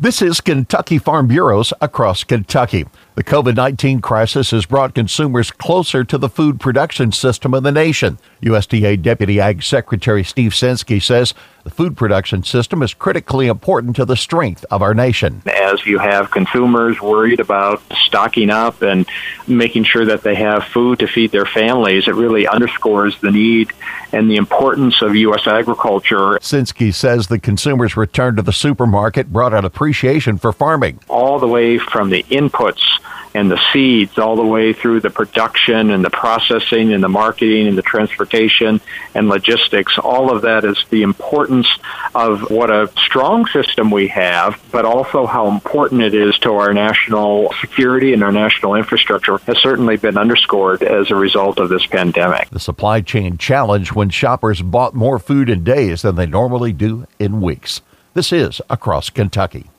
This is Kentucky Farm Bureaus across Kentucky. The COVID 19 crisis has brought consumers closer to the food production system of the nation. USDA Deputy Ag Secretary Steve Censky says the food production system is critically important to the strength of our nation. As you have consumers worried about stocking up and making sure that they have food to feed their families, it really underscores the need and the importance of U.S. agriculture. Censky says the consumers' return to the supermarket brought an appreciation for farming. All the way from the inputs and the seeds all the way through the production and the processing and the marketing and the transportation and logistics. All of that is the importance of what a strong system we have, but also how important it is to our national security and our national infrastructure has certainly been underscored as a result of this pandemic. The supply chain challenge when shoppers bought more food in days than they normally do in weeks. This is Across Kentucky.